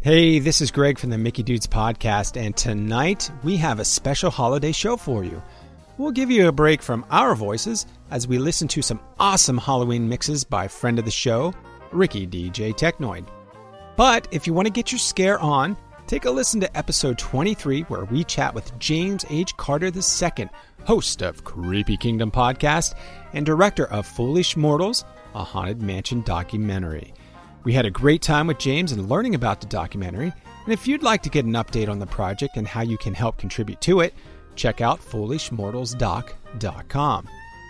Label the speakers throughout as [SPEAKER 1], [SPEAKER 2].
[SPEAKER 1] Hey, this is Greg from the Mickey Dudes podcast, and tonight we have a special holiday show for you. We'll give you a break from our voices as we listen to some awesome Halloween mixes by friend of the show, Ricky DJ Technoid. But if you want to get your scare on, take a listen to episode 23 where we chat with James H. Carter II, host of Creepy Kingdom podcast and director of Foolish Mortals, a haunted mansion documentary. We had a great time with James and learning about the documentary. And if you'd like to get an update on the project and how you can help contribute to it, check out foolishmortalsdoc.com.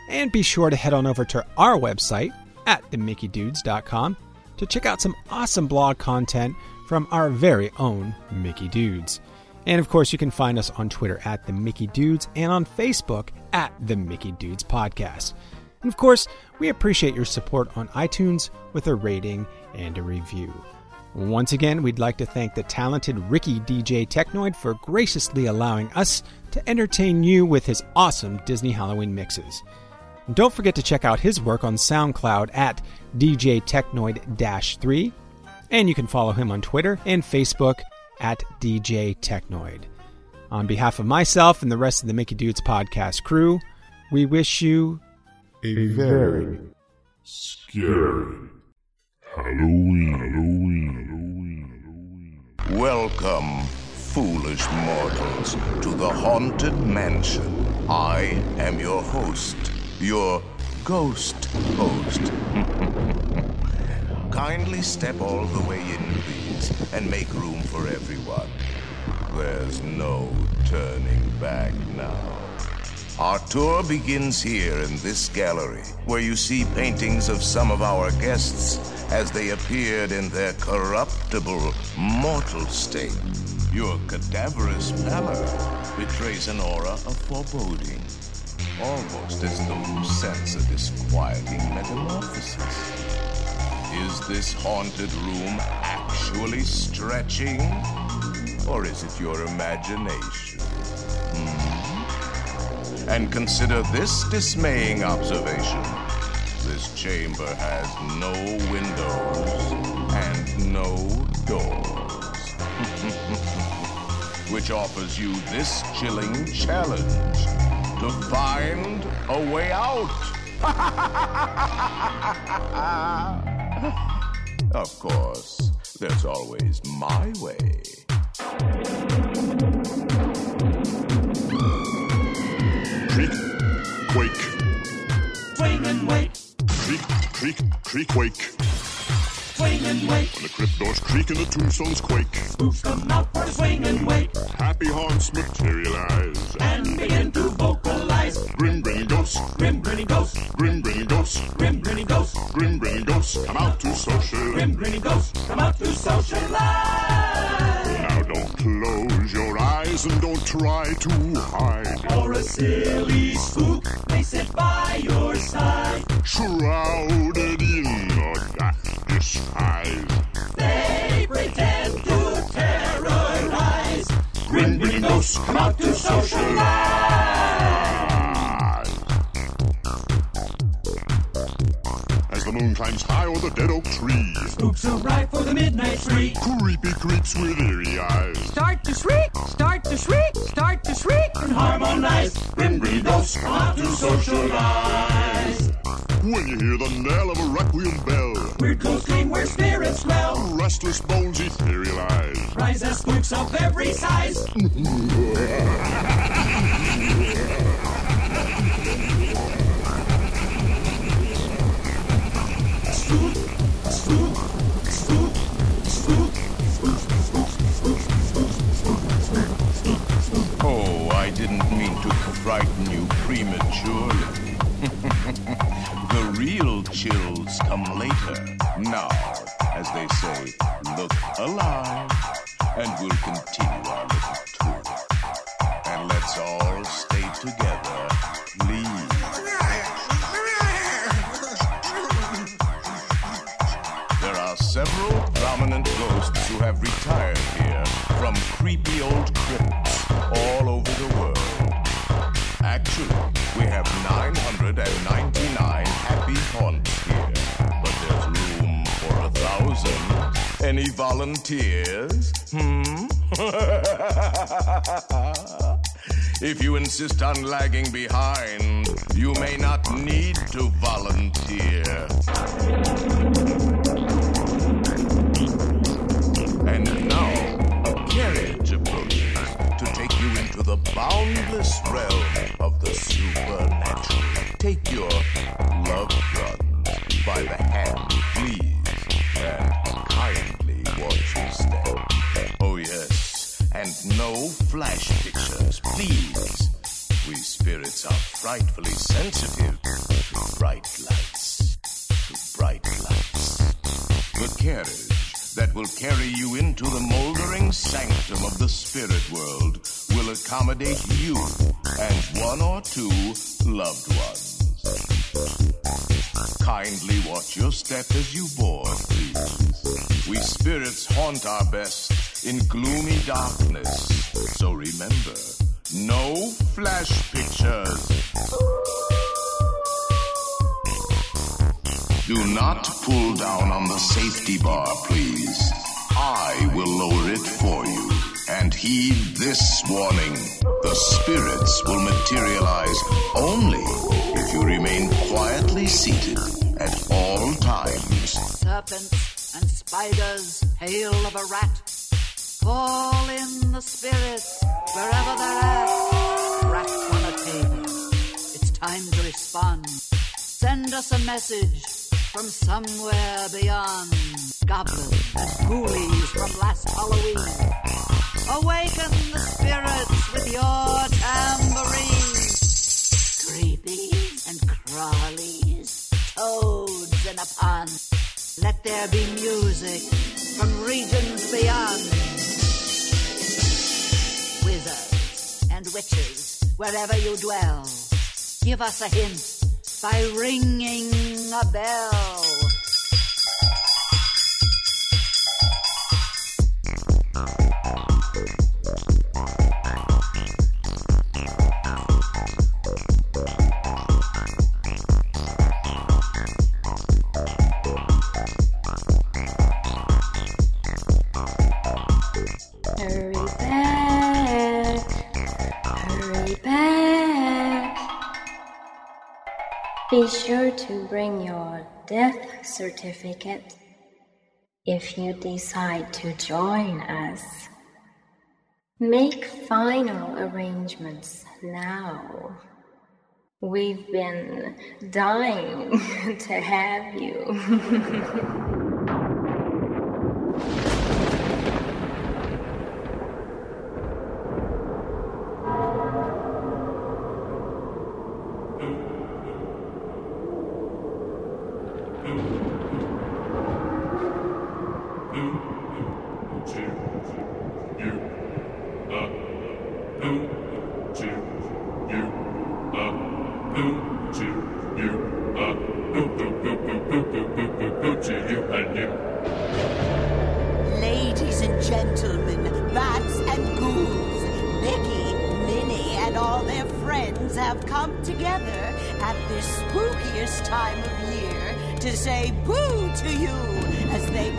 [SPEAKER 1] And be sure to head on over to our website at themickeydudes.com to check out some awesome blog content from our very own Mickey Dudes. And of course, you can find us on Twitter at the Mickey Dudes and on Facebook at the Mickey Dudes Podcast. And of course, we appreciate your support on iTunes with a rating and a review. Once again, we'd like to thank the talented Ricky DJ Technoid for graciously allowing us to entertain you with his awesome Disney Halloween mixes. Don't forget to check out his work on SoundCloud at DJ Technoid 3, and you can follow him on Twitter and Facebook at DJ Technoid. On behalf of myself and the rest of the Mickey Dudes podcast crew, we wish you
[SPEAKER 2] a very scary Halloween. Halloween. Halloween.
[SPEAKER 3] Welcome, foolish mortals, to the Haunted Mansion. I am your host, your ghost host. Kindly step all the way in, please, and make room for everyone. There's no turning back now. Our tour begins here in this gallery, where you see paintings of some of our guests as they appeared in their corruptible, mortal state. Your cadaverous pallor betrays an aura of foreboding, almost as though you sense a disquieting metamorphosis. Is this haunted room actually stretching? Or is it your imagination? Hmm? And consider this dismaying observation. This chamber has no windows and no doors. Which offers you this chilling challenge to find a way out. of course, there's always my way.
[SPEAKER 2] Creak, creak, wake.
[SPEAKER 4] swing and wait.
[SPEAKER 2] When the crypt doors creak and the tombstones quake.
[SPEAKER 4] Spooks come out for the swing and wait,
[SPEAKER 2] Happy haunts materialize.
[SPEAKER 4] and begin to vocalize.
[SPEAKER 2] Grim grinning ghosts,
[SPEAKER 4] Grim grinning ghosts,
[SPEAKER 2] grim grinning ghosts,
[SPEAKER 4] grim grinning ghosts,
[SPEAKER 2] grim grinning ghosts come out to social.
[SPEAKER 4] grim grinning ghosts come out to socialize.
[SPEAKER 2] Now don't close your and don't try to hide.
[SPEAKER 4] Or a silly spook may sit by your side.
[SPEAKER 2] Shrouded in a dark disguise.
[SPEAKER 4] They pretend to terrorize. Grim grinning ghosts come out to socialize.
[SPEAKER 2] Moon climbs high o'er the dead oak tree,
[SPEAKER 4] Spooks arrive for the midnight spree.
[SPEAKER 2] creepy creeps with eerie eyes.
[SPEAKER 5] Start to shriek, start to shriek, start to shriek.
[SPEAKER 4] and harmonize. Grim grinning ghosts come out to socialize.
[SPEAKER 2] When you hear the knell of a requiem bell,
[SPEAKER 4] Weird ghosts scream where spirits smell.
[SPEAKER 2] restless bones etherealize.
[SPEAKER 4] Rise as spooks of every size.
[SPEAKER 3] come later. Now, as they say, look alive, and we'll continue our little tour. And let's all stay together, please. There are several prominent ghosts who have retired here from creepy old crypts all over the world. Actually, we have 999 volunteers? Hmm? if you insist on lagging behind, you may not need to volunteer. And now, a carriage approaches to take you into the boundless realm of the supernatural. Take your loved ones by the hand, please, and no flash pictures, please. We spirits are frightfully sensitive to bright lights. To bright lights. The carriage that will carry you into the moldering sanctum of the spirit world will accommodate you and one or two loved ones. Kindly watch your step as you board, please. We spirits haunt our best in gloomy darkness, so remember, no flash pictures. Do not pull down on the safety bar, please. I will lower it for you. And heed this warning. The spirits will materialize only if you remain quietly seated at all times.
[SPEAKER 6] Serpents and spiders, hail of a rat. Call in the spirits wherever they're at. Rats on a table. It's time to respond. Send us a message from somewhere beyond. Goblins and ghoulies from last Halloween. Awaken the spirits with your tambourine. Creepies and crawlies, toads in a pond. Let there be music from regions beyond. And witches, wherever you dwell, give us a hint by ringing a bell.
[SPEAKER 7] Be sure to bring your death certificate if you decide to join us. Make final arrangements now. We've been dying to have you.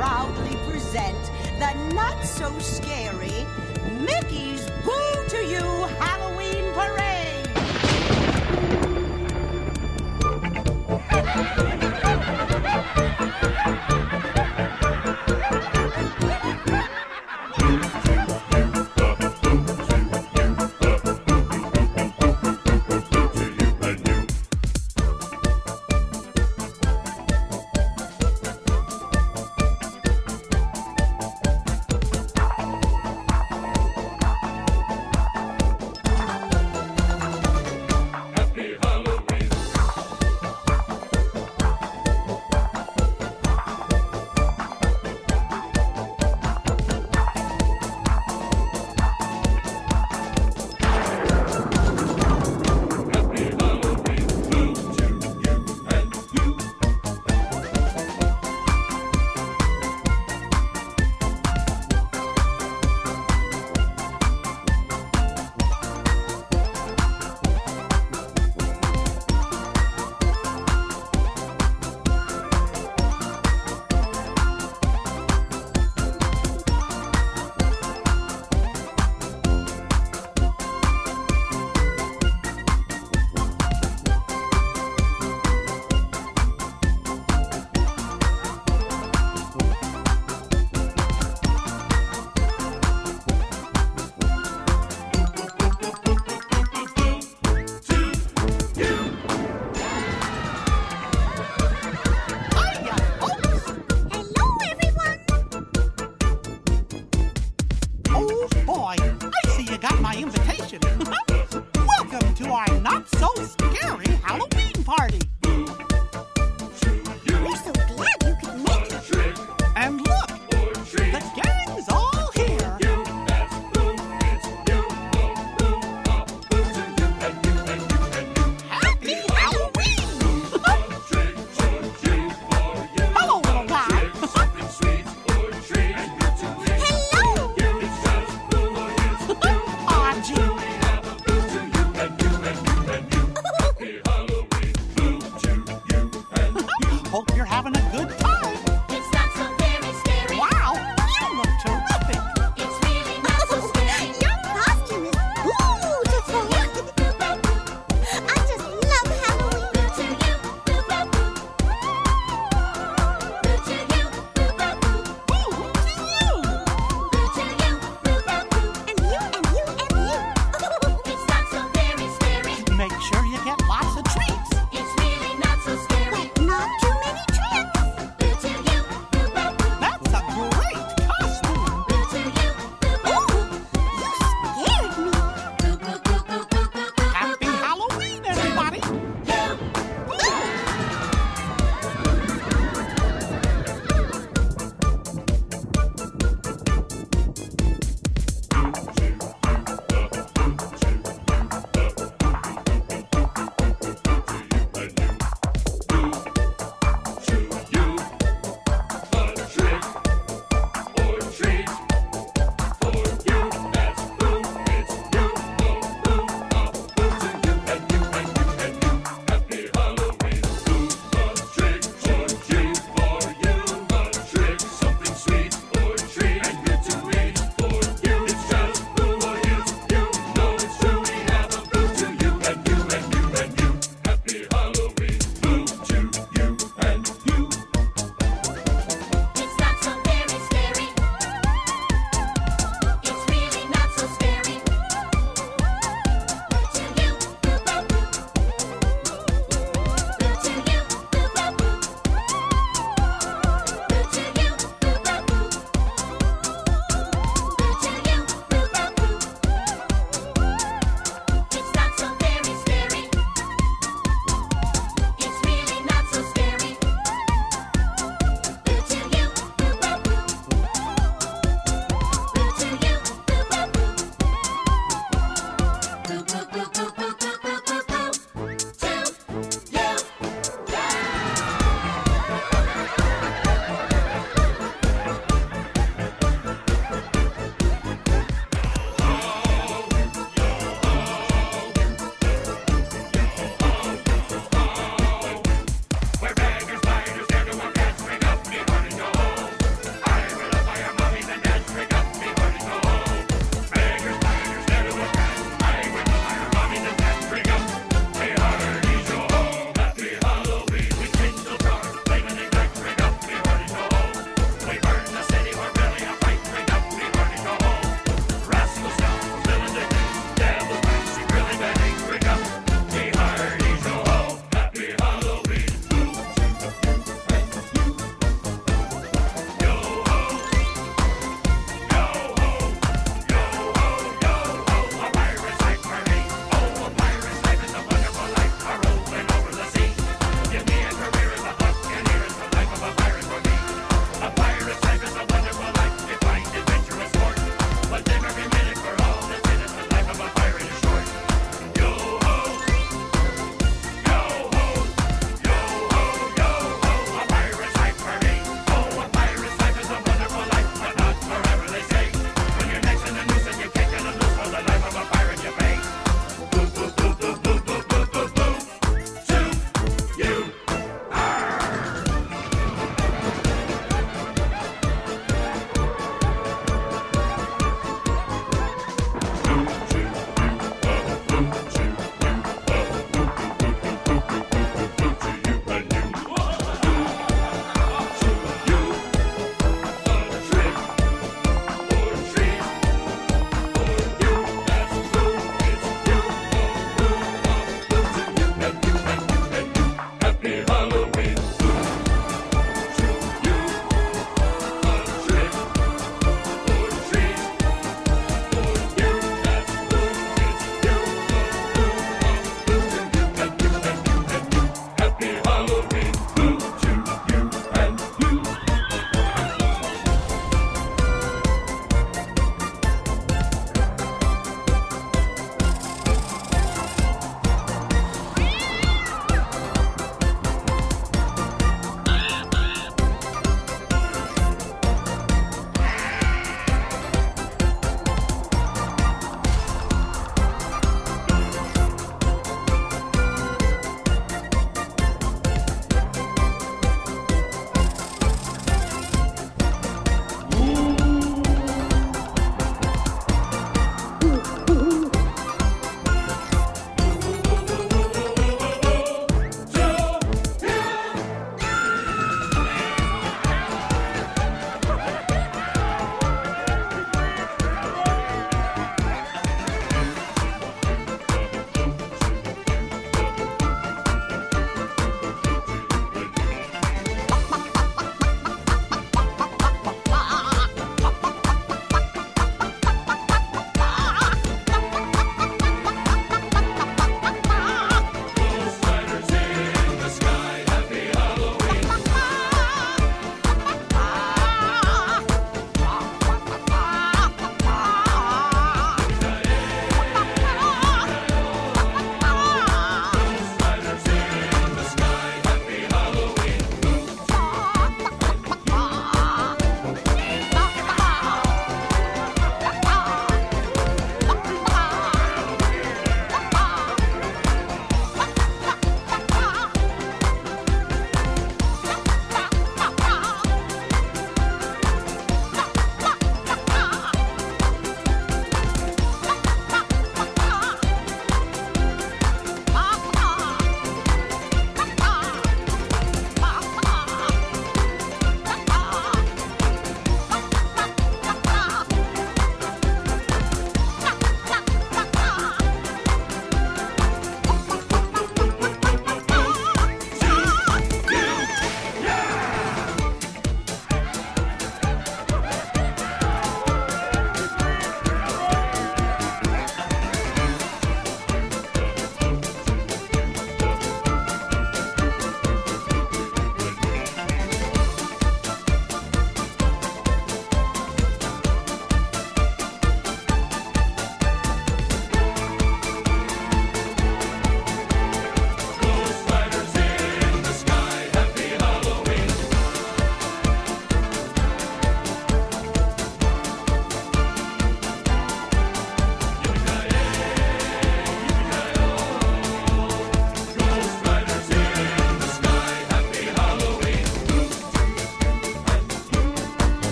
[SPEAKER 8] proudly present the not so scary Mickey's Boo to You Halloween